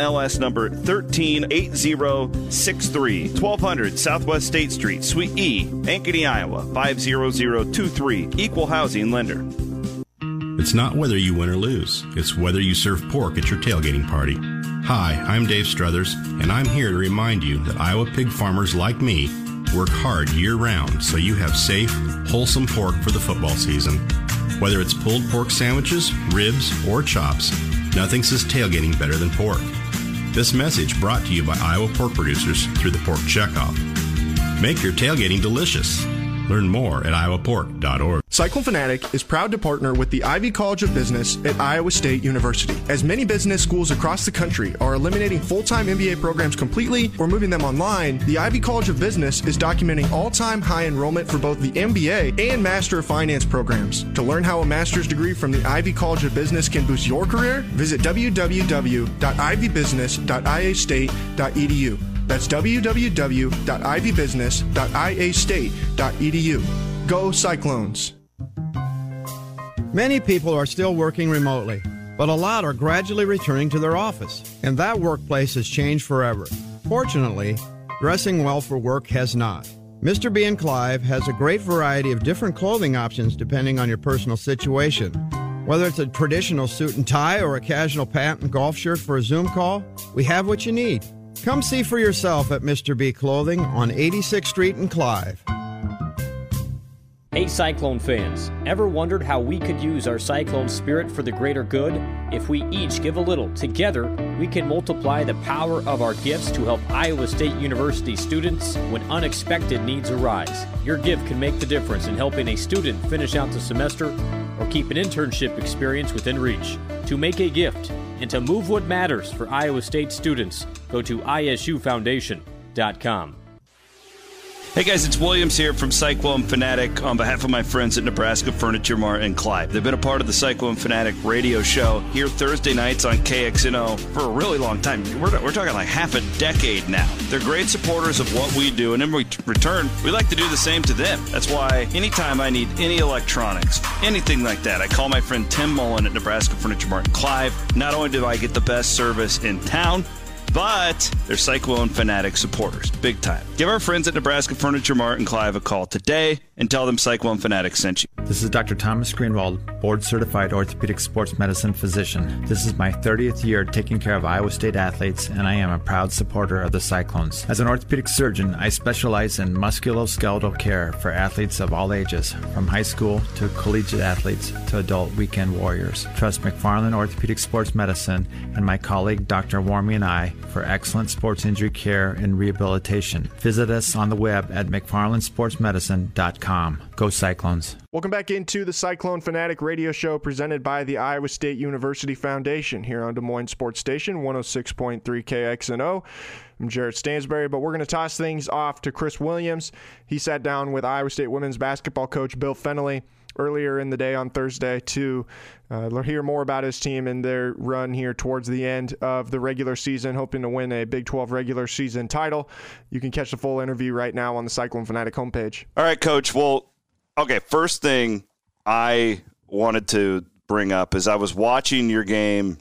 MLS number 138063, 1200 Southwest State Street, Suite E, Ankeny, Iowa 50023. Equal housing lender. It's not whether you win or lose, it's whether you serve pork at your tailgating party. Hi, I'm Dave Struthers, and I'm here to remind you that Iowa pig farmers like me work hard year round so you have safe, wholesome pork for the football season. Whether it's pulled pork sandwiches, ribs, or chops, nothing says tailgating better than pork. This message brought to you by Iowa pork producers through the Pork Checkoff. Make your tailgating delicious. Learn more at iowapork.org. Cyclone Fanatic is proud to partner with the Ivy College of Business at Iowa State University. As many business schools across the country are eliminating full time MBA programs completely or moving them online, the Ivy College of Business is documenting all time high enrollment for both the MBA and Master of Finance programs. To learn how a master's degree from the Ivy College of Business can boost your career, visit www.ivybusiness.iastate.edu. That's www.ivybusiness.iastate.edu. Go Cyclones! Many people are still working remotely, but a lot are gradually returning to their office, and that workplace has changed forever. Fortunately, dressing well for work has not. Mr. B and Clive has a great variety of different clothing options depending on your personal situation. Whether it's a traditional suit and tie or a casual pant and golf shirt for a Zoom call, we have what you need. Come see for yourself at Mr. B Clothing on 86th Street in Clive. Hey, Cyclone fans, ever wondered how we could use our Cyclone spirit for the greater good? If we each give a little, together, we can multiply the power of our gifts to help Iowa State University students when unexpected needs arise. Your gift can make the difference in helping a student finish out the semester or keep an internship experience within reach. To make a gift and to move what matters for Iowa State students, go to isufoundation.com. Hey guys, it's Williams here from Cyclone Fanatic on behalf of my friends at Nebraska Furniture Mart and Clive. They've been a part of the Cyclone Fanatic radio show here Thursday nights on KXNO for a really long time. We're, we're talking like half a decade now. They're great supporters of what we do, and in return, we like to do the same to them. That's why anytime I need any electronics, anything like that, I call my friend Tim Mullen at Nebraska Furniture Mart and Clive. Not only do I get the best service in town, but they're Cyclone Fanatic supporters, big time. Give our friends at Nebraska Furniture Mart and Clive a call today and tell them Cyclone Fanatic sent you. This is Dr. Thomas Greenwald, board certified orthopedic sports medicine physician. This is my 30th year taking care of Iowa State athletes, and I am a proud supporter of the Cyclones. As an orthopedic surgeon, I specialize in musculoskeletal care for athletes of all ages, from high school to collegiate athletes to adult weekend warriors. Trust McFarland Orthopedic Sports Medicine and my colleague Dr. Warme and I for excellent sports injury care and rehabilitation. Visit us on the web at McFarlandSportsMedicine.com. Go Cyclones. Welcome back into the Cyclone Fanatic radio show presented by the Iowa State University Foundation here on Des Moines Sports Station 106.3 KXNO. I'm Jared Stansbury, but we're going to toss things off to Chris Williams. He sat down with Iowa State women's basketball coach Bill Fennelly earlier in the day on Thursday to uh, hear more about his team and their run here towards the end of the regular season, hoping to win a Big 12 regular season title. You can catch the full interview right now on the Cyclone Fanatic homepage. All right, Coach. Well, okay, first thing I wanted to bring up is I was watching your game.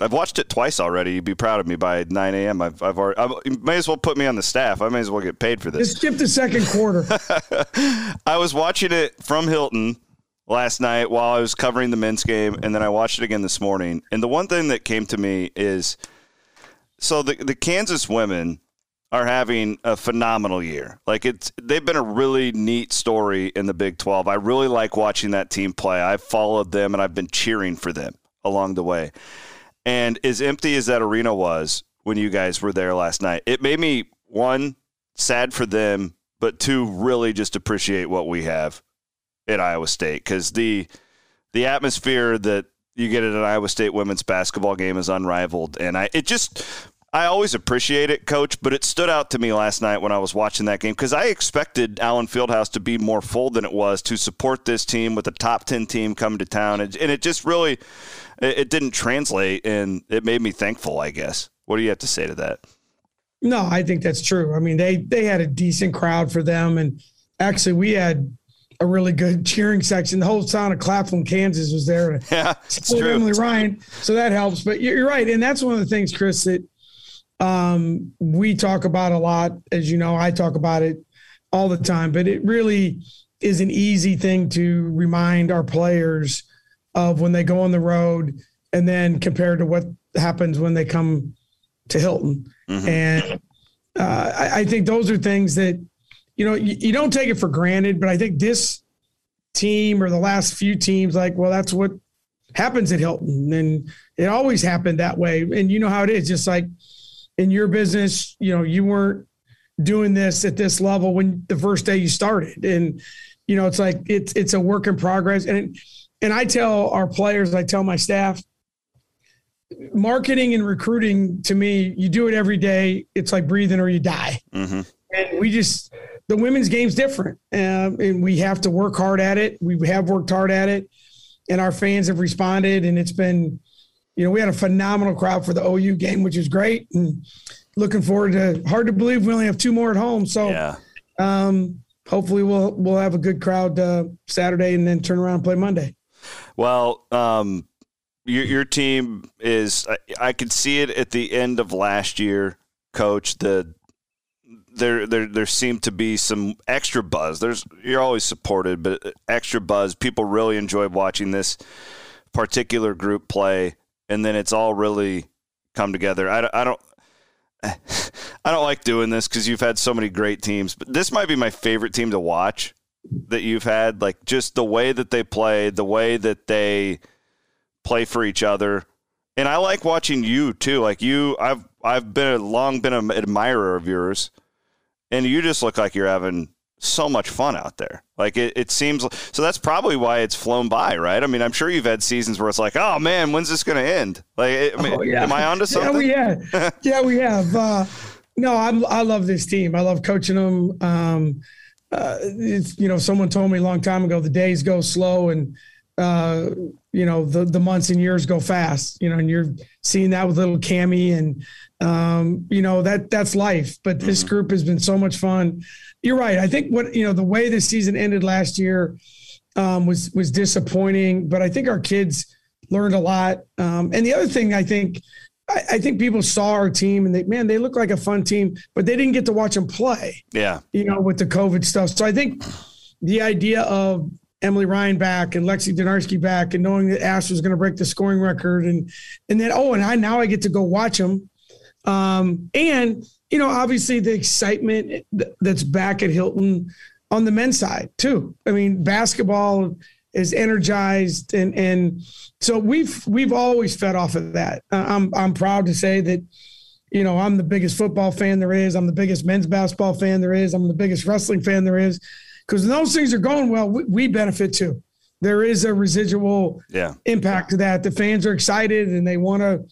I've watched it twice already. You'd be proud of me by 9 a.m. I've, I've already, I may as well put me on the staff. I may as well get paid for this. Just skip the second quarter. I was watching it from Hilton last night while I was covering the men's game, and then I watched it again this morning. And the one thing that came to me is so the the Kansas women are having a phenomenal year. Like it's they've been a really neat story in the Big 12. I really like watching that team play. I've followed them and I've been cheering for them along the way. And as empty as that arena was when you guys were there last night, it made me one sad for them, but two really just appreciate what we have at Iowa State because the the atmosphere that you get at an Iowa State women's basketball game is unrivaled, and I it just I always appreciate it, Coach, but it stood out to me last night when I was watching that game because I expected Allen Fieldhouse to be more full than it was to support this team with a top ten team coming to town, and, it just really it didn't translate, and it made me thankful. I guess. What do you have to say to that? No, I think that's true. I mean, they they had a decent crowd for them, and actually, we had a really good cheering section. The whole town of Claflin, Kansas was there. Yeah, it's true. Emily Ryan, so that helps. But you're right, and that's one of the things, Chris, that um, we talk about a lot. As you know, I talk about it all the time. But it really is an easy thing to remind our players of when they go on the road, and then compared to what happens when they come to Hilton. Mm-hmm. And uh, I, I think those are things that you know, you, you don't take it for granted, but I think this team or the last few teams, like, well, that's what happens at Hilton. And it always happened that way. And you know how it is, just like in your business, you know, you weren't doing this at this level when the first day you started. And you know, it's like it's it's a work in progress. And it, and I tell our players, I tell my staff, marketing and recruiting to me, you do it every day. It's like breathing or you die. Mm-hmm. And we just the women's game's different, um, and we have to work hard at it. We have worked hard at it, and our fans have responded, and it's been. You know, we had a phenomenal crowd for the OU game, which is great, and looking forward to. Hard to believe we only have two more at home, so yeah. um, hopefully we'll we'll have a good crowd uh, Saturday and then turn around and play Monday. Well, um, your your team is I, I could see it at the end of last year, coach. The there there there seemed to be some extra buzz. There's you're always supported, but extra buzz. People really enjoyed watching this particular group play, and then it's all really come together. I, I don't. I don't like doing this because you've had so many great teams, but this might be my favorite team to watch that you've had. Like just the way that they play, the way that they play for each other, and I like watching you too. Like you, I've I've been a, long been an admirer of yours, and you just look like you're having so much fun out there. Like it, it seems so. That's probably why it's flown by, right? I mean, I'm sure you've had seasons where it's like, oh man, when's this going to end? Like, it, oh, yeah. am I onto something? Yeah, we have. yeah, we have. Uh, no, I'm, I love this team. I love coaching them. Um, uh, you know, someone told me a long time ago the days go slow and uh, you know the the months and years go fast. You know, and you're seeing that with little Cami, and um, you know that that's life. But this mm-hmm. group has been so much fun. You're right. I think what you know the way the season ended last year um, was was disappointing, but I think our kids learned a lot. Um, and the other thing I think I, I, think people saw our team and they, man, they look like a fun team, but they didn't get to watch them play. Yeah. You know, with the COVID stuff. So I think the idea of Emily Ryan back and Lexi Donarski back and knowing that Ash was going to break the scoring record and, and then, oh, and I, now I get to go watch them. Um, and, you know, obviously the excitement that's back at Hilton on the men's side too. I mean, basketball is energized and and so we've we've always fed off of that. Uh, I'm I'm proud to say that you know I'm the biggest football fan there is. I'm the biggest men's basketball fan there is. I'm the biggest wrestling fan there is because those things are going well. We, we, benefit too. There is a residual yeah. impact to that. The fans are excited and they want to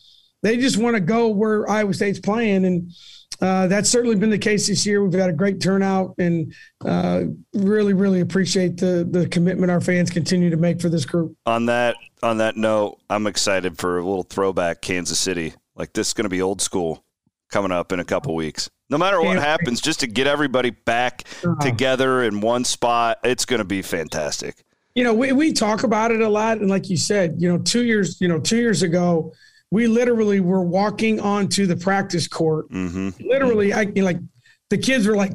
they just want to go where Iowa State's playing and uh, that's certainly been the case this year. We've got a great turnout and uh, really, really appreciate the the commitment our fans continue to make for this group. On that on that note, I'm excited for a little throwback Kansas City. Like this is going to be old school coming up in a couple weeks. No matter what happens, just to get everybody back uh-huh. together in one spot, it's going to be fantastic. You know, we, we talk about it a lot, and like you said, you know, two years, you know, two years ago we literally were walking onto the practice court. Mm-hmm. Literally, I like the kids were like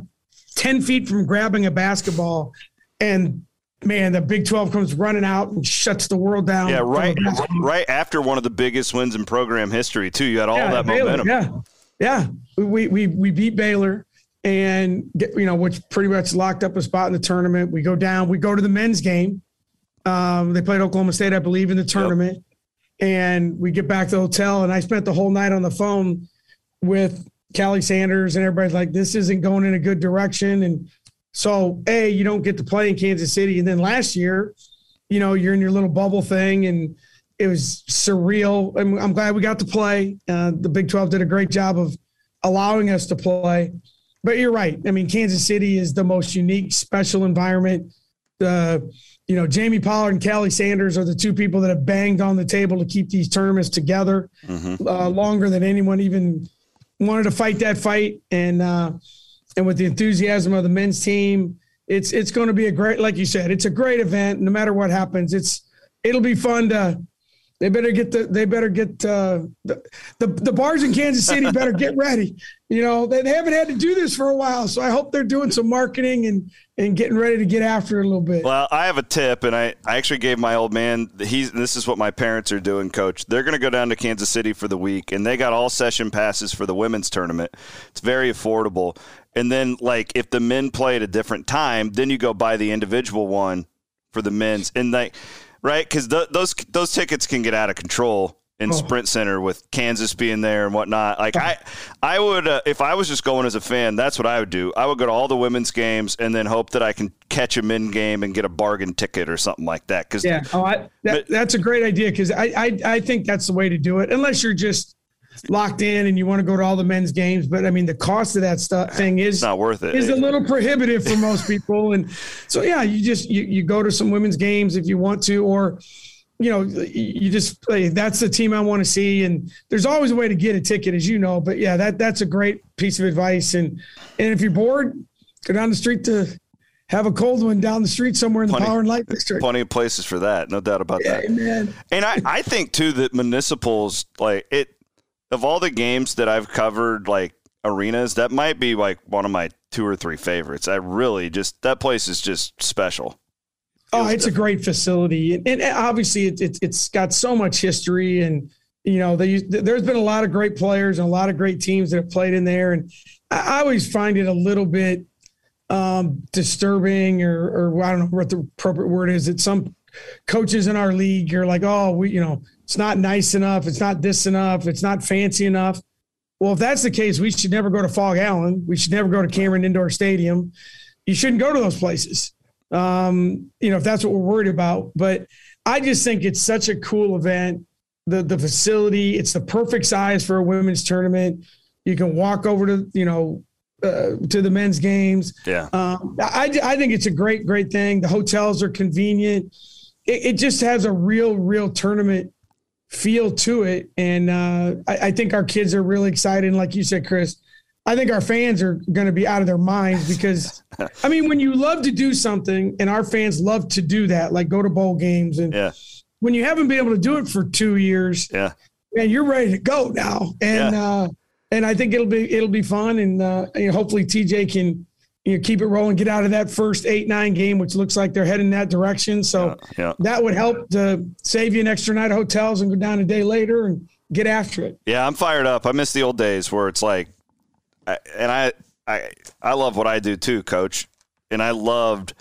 10 feet from grabbing a basketball and man, the Big 12 comes running out and shuts the world down. Yeah, right right after one of the biggest wins in program history, too. You had all yeah, that Baylor, momentum. Yeah. Yeah. We, we, we beat Baylor and get, you know, which pretty much locked up a spot in the tournament. We go down, we go to the men's game. Um, they played Oklahoma State, I believe, in the tournament. Yep and we get back to the hotel and I spent the whole night on the phone with Calli Sanders and everybody's like, this isn't going in a good direction. And so, A, you don't get to play in Kansas City. And then last year, you know, you're in your little bubble thing and it was surreal. I'm, I'm glad we got to play. Uh, the Big 12 did a great job of allowing us to play. But you're right. I mean, Kansas City is the most unique, special environment. Uh, you know, Jamie Pollard and Calli Sanders are the two people that have banged on the table to keep these tournaments together mm-hmm. uh, longer than anyone even wanted to fight that fight. And uh, and with the enthusiasm of the men's team, it's it's going to be a great, like you said, it's a great event. No matter what happens, it's it'll be fun to they better get the. They better get uh, the, the the bars in Kansas City. Better get ready. You know they, they haven't had to do this for a while, so I hope they're doing some marketing and and getting ready to get after it a little bit. Well, I have a tip, and I, I actually gave my old man. He's this is what my parents are doing, Coach. They're going to go down to Kansas City for the week, and they got all session passes for the women's tournament. It's very affordable. And then, like, if the men play at a different time, then you go buy the individual one for the men's, and like right? Because th- those those tickets can get out of control in Oh. Sprint Center with Kansas being there and whatnot. Like I, I would uh, if I was just going as a fan, that's what I would do. I would go to all the women's games and then hope that I can catch a men game and get a bargain ticket or something like that. Because Yeah, oh, I, that, that's a great idea because I, I I think that's the way to do it. Unless you're just locked in and you want to go to all the men's games, but I mean the cost of that stuff thing is not worth it. Is a little prohibitive for most people, and so yeah, you just you, you go to some women's games if you want to, or you know you just hey, that's the team I want to see, and there's always a way to get a ticket, as you know. But yeah, that that's a great piece of advice, and and if you're bored, go down the street to have a cold one down the street somewhere in the Plenty- Power and Light District. plenty of places for that, no doubt about Yeah, that. man. And I, I think too that municipals like it of all the games that I've covered like arenas, that might be like one of my two or three favorites. I really just that place is just special. Oh, it's a great facility, and, and obviously it, it, it's got so much history, and you know they, there's been a lot of great players and a lot of great teams that have played in there, and I, I always find it a little bit um, disturbing, or, or I don't know what the appropriate word is. That some coaches in our league are like, oh, we, you know, it's not nice enough, it's not this enough, it's not fancy enough. Well, if that's the case, we should never go to Phog Allen. We should never go to Cameron Indoor Stadium. You shouldn't go to those places um, you know, if that's what we're worried about. But I just think it's such a cool event. The the facility, it's the perfect size for a women's tournament. You can walk over to, you know, uh, to the men's games. Yeah. Um, I, I think it's a great, great thing. The hotels are convenient. It, it just has a real, real tournament feel to it. And uh, I, I think our kids are really excited. And like you said, Chris, I think our fans are going to be out of their minds because, I mean, when you love to do something and our fans love to do that, like go to bowl games, and Yeah. when you haven't been able to do it for two years, Yeah. man, you're ready to go now. And uh, and I think it'll be it'll be fun, and uh, you know, hopefully TJ can you know, keep it rolling, get out of that first eight nine game, which looks like they're heading that direction. So Yeah. that would help to save you an extra night of hotels and go down a day later and get after it. Yeah, I'm fired up. I miss the old days where it's like, I, and I, I, I love what I do too, Coach. And I loved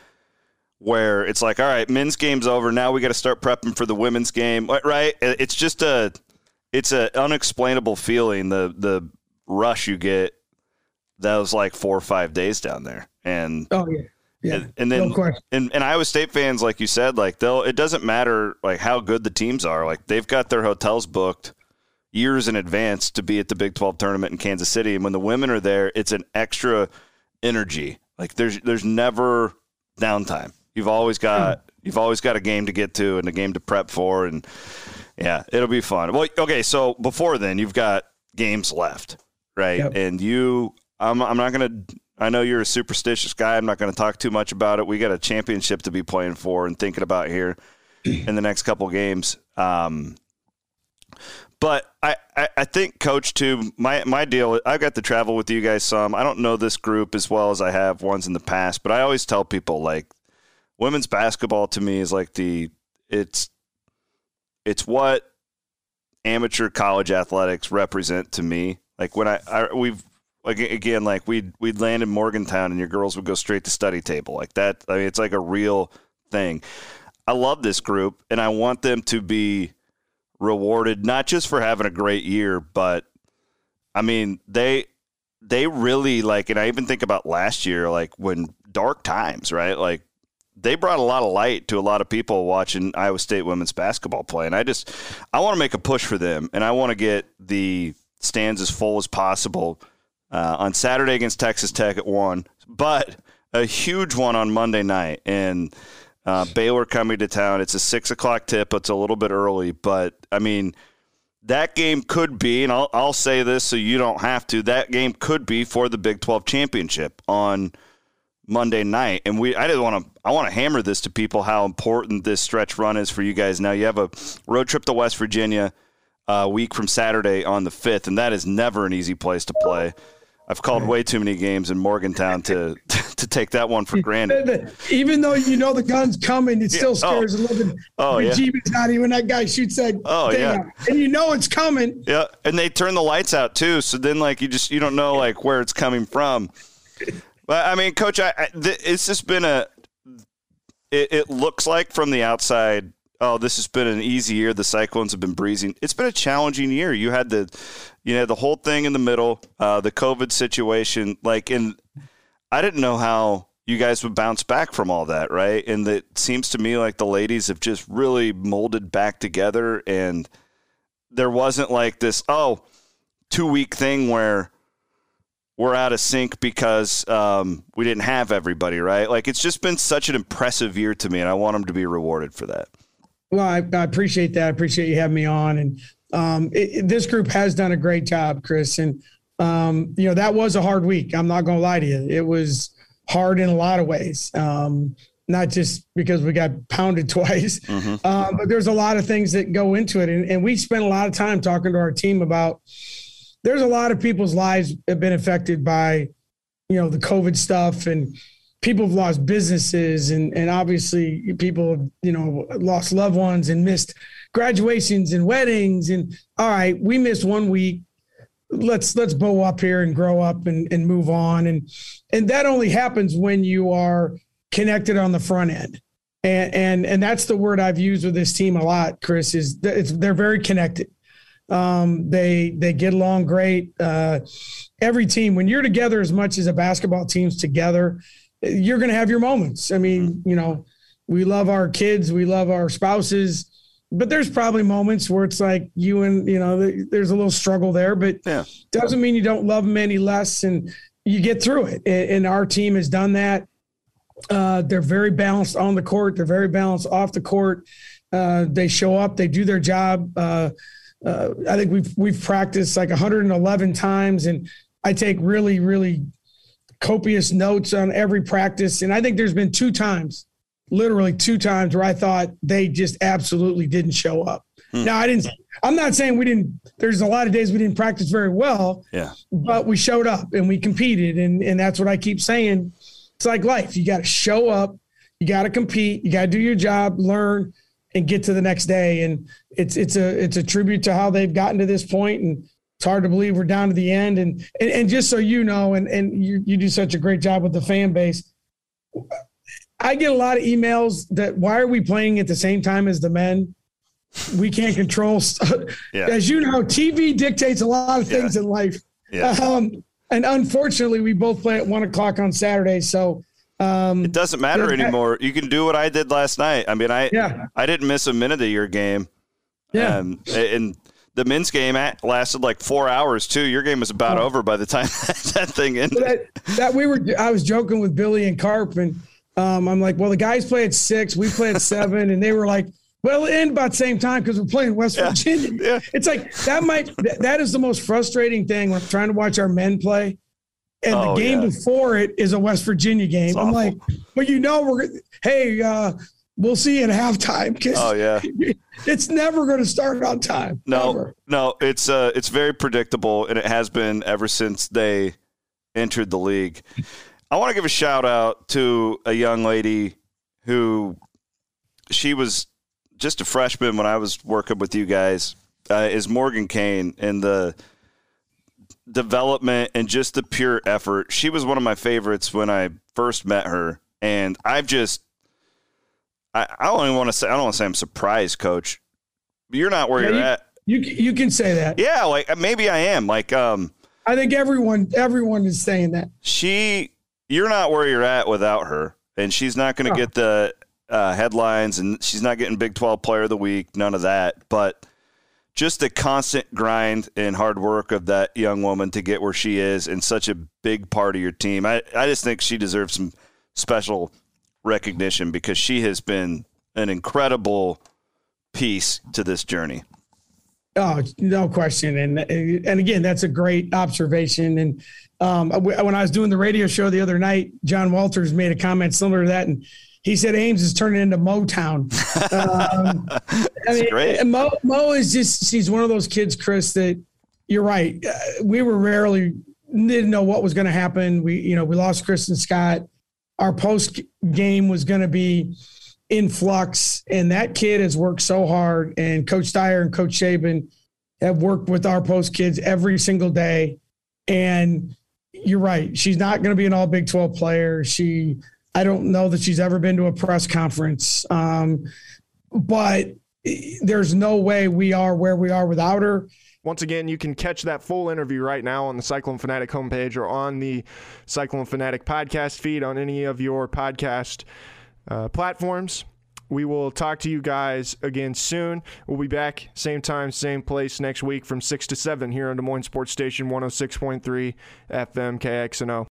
where it's like, all right, men's game's over. Now we got to start prepping for the women's game, right? It's just a, it's an unexplainable feeling. The the rush you get those like four or five days down there, and Oh yeah. Yeah. and, and then no and, and Iowa State fans, like you said, like they'll it doesn't matter like how good the teams are. Like they've got their hotels booked years in advance to be at the Big Twelve tournament in Kansas City. And when the women are there, it's an extra energy. Like there's there's never downtime. You've always got you've always got a game to get to and a game to prep for and yeah, it'll be fun. Well, okay, so before then, you've got games left, right? Yep. And you, I'm, I'm not going to. I know you're a superstitious guy. I'm not going to talk too much about it. We got a championship to be playing for and thinking about here in the next couple games. Um, but I, I, I think, Coach, too, my, my deal, I got to travel with you guys some. I don't know this group as well as I have ones in the past, but I always tell people, like, women's basketball to me is like the, it's, it's what amateur college athletics represent to me. Like when I, I we've like again like we'd we'd land in Morgantown and your girls would go straight to study table like that. I mean, it's like a real thing. I love this group and I want them to be rewarded not just for having a great year, but I mean they they really like, and I even think about last year, like when dark times, right? Like they brought a lot of light to a lot of people watching Iowa State women's basketball play. And I just, I want to make a push for them, and I want to get the stands as full as possible uh, on Saturday against Texas Tech at one, but a huge one on Monday night. And uh, Baylor coming to town. It's a six o'clock tip. It's a little bit early, but I mean, that game could be, and I'll, I'll say this so you don't have to. That game could be for the Big 12 championship on Monday night, and we I didn't want to I want to hammer this to people how important this stretch run is for you guys. Now you have a road trip to West Virginia a week from Saturday on the fifth, and that is never an easy place to play. I've called way too many games in Morgantown to to take that one for granted. Even though you know the gun's coming, it still Yeah. Oh. scares a little bit. Oh, yeah. bejeebus out of you when that guy shoots that Oh, yeah. out. And you know it's coming. Yeah, and they turn the lights out too, so then like you just you don't know like where it's coming from. But I mean, coach, I, I th- it's just been a. It, it looks like from the outside, oh, this has been an easy year. The Cyclones have been breezing. It's been a challenging year. You had the, you know, the whole thing in the middle, uh, the COVID situation. Like, and I didn't know how you guys would bounce back from all that, right? And it seems to me like the ladies have just really molded back together, and there wasn't like this, oh, two week thing where we're out of sync because um, we didn't have everybody, right? Like, it's just been such an impressive year to me, and I want them to be rewarded for that. Well, I, I appreciate that. I appreciate you having me on. And um, it, this group has done a great job, Chris. And, um, you know, that was a hard week. I'm not going to lie to you. It was hard in a lot of ways. Um, not just because we got pounded twice, mm-hmm. uh, but there's a lot of things that go into it. And, and we spent a lot of time talking to our team about there's a lot of people's lives have been affected by, you know, the COVID stuff and people have lost businesses and and obviously people have you know lost loved ones and missed graduations and weddings and all right we missed one week. Let's let's bow up here and grow up and, and move on. And and that only happens when you are connected on the front end. And and and that's the word I've used with this team a lot Chris is it's they're very connected. Um, they they get along great. Uh, every team when you're together as much as a basketball team's together you're going to have your moments. I mean, mm-hmm. you know, we love our kids, we love our spouses, but there's probably moments where it's like you and, you know, there's a little struggle there, but yeah. doesn't mean you don't love them any less and you get through it. And our team has done that. Uh, they're very balanced on the court. They're very balanced off the court. Uh, they show up, they do their job. Uh, uh I think we've, we've practiced like 111 times and I take really, really copious notes on every practice. And I think there's been two times, literally two times, where I thought they just absolutely didn't show up. Hmm. Now I didn't. I'm not saying we didn't. There's a lot of days we didn't practice very well. Yeah. But we showed up and we competed, and and that's what I keep saying. It's like life. You got to show up. You got to compete. You got to do your job, learn, and get to the next day. And it's it's a it's a tribute to how they've gotten to this point, and it's hard to believe we're down to the end. And and, and just so you know, and and you you do such a great job with the fan base. I get a lot of emails that why are we playing at the same time as the men? We can't control. yeah. As you know, TV dictates a lot of things yeah. in life. Yeah. Um, and unfortunately, we both play at one o'clock on Saturday. So um, it doesn't matter anymore. You can do what I did last night. I mean, I yeah. I didn't miss a minute of your game. Yeah, um, and the men's game lasted like four hours too. Your game was about oh. over by the time that thing ended. That, that, we were, I was joking with Billy and Carp, and um, I'm like, well, the guys play at six, we play at seven, and they were like, well, end about the same time because we're playing West yeah. Virginia. Yeah. It's like that might that is the most frustrating thing when I'm trying to watch our men play. And oh, the game yeah. before it is a West Virginia game. I'm like, well, you know, we're hey, uh, we'll see at halftime. Oh yeah, it's never going to start on time. No, ever. no, it's uh, it's very predictable, and it has been ever since they entered the league. I want to give a shout out to a young lady who she was just a freshman when I was working with you guys. Uh, is Morgan Kane and the development and just the pure effort. She was one of my favorites when I first met her, and I've just I, I don't even want to say I don't want to say I'm surprised, Coach. You're not where yeah, you're you, at. You you can say that. Yeah, like maybe I am. Like um, I think everyone everyone is saying that. She, you're not where you're at without her, and she's not going to oh. get the uh, headlines, and she's not getting Big 12 Player of the Week. None of that, but just the constant grind and hard work of that young woman to get where she is and such a big part of your team. I, I just think she deserves some special recognition because she has been an incredible piece to this journey. Oh, no question. And and again, that's a great observation. And um, when I was doing the radio show the other night, John Walters made a comment similar to that, and he said Ames is turning into Motown. um, I mean, great. Mo, Mo is just she's one of those kids, Chris. That you're right. Uh, we were rarely didn't know what was going to happen. We you know we lost Kristin Scott our post game was going to be in flux. And that kid has worked so hard. And Coach Dyer and Coach Schaben have worked with our post kids every single day. And you're right. She's not going to be an all Big 12 player. She, I don't know that she's ever been to a press conference. Um, but there's no way we are where we are without her. Once again, you can catch that full interview right now on the Cyclone Fanatic homepage or on the Cyclone Fanatic podcast feed on any of your podcast uh, platforms. We will talk to you guys again soon. We'll be back same time, same place next week from 6 to 7 here on Des Moines Sports Station 106.3 FM KXNO.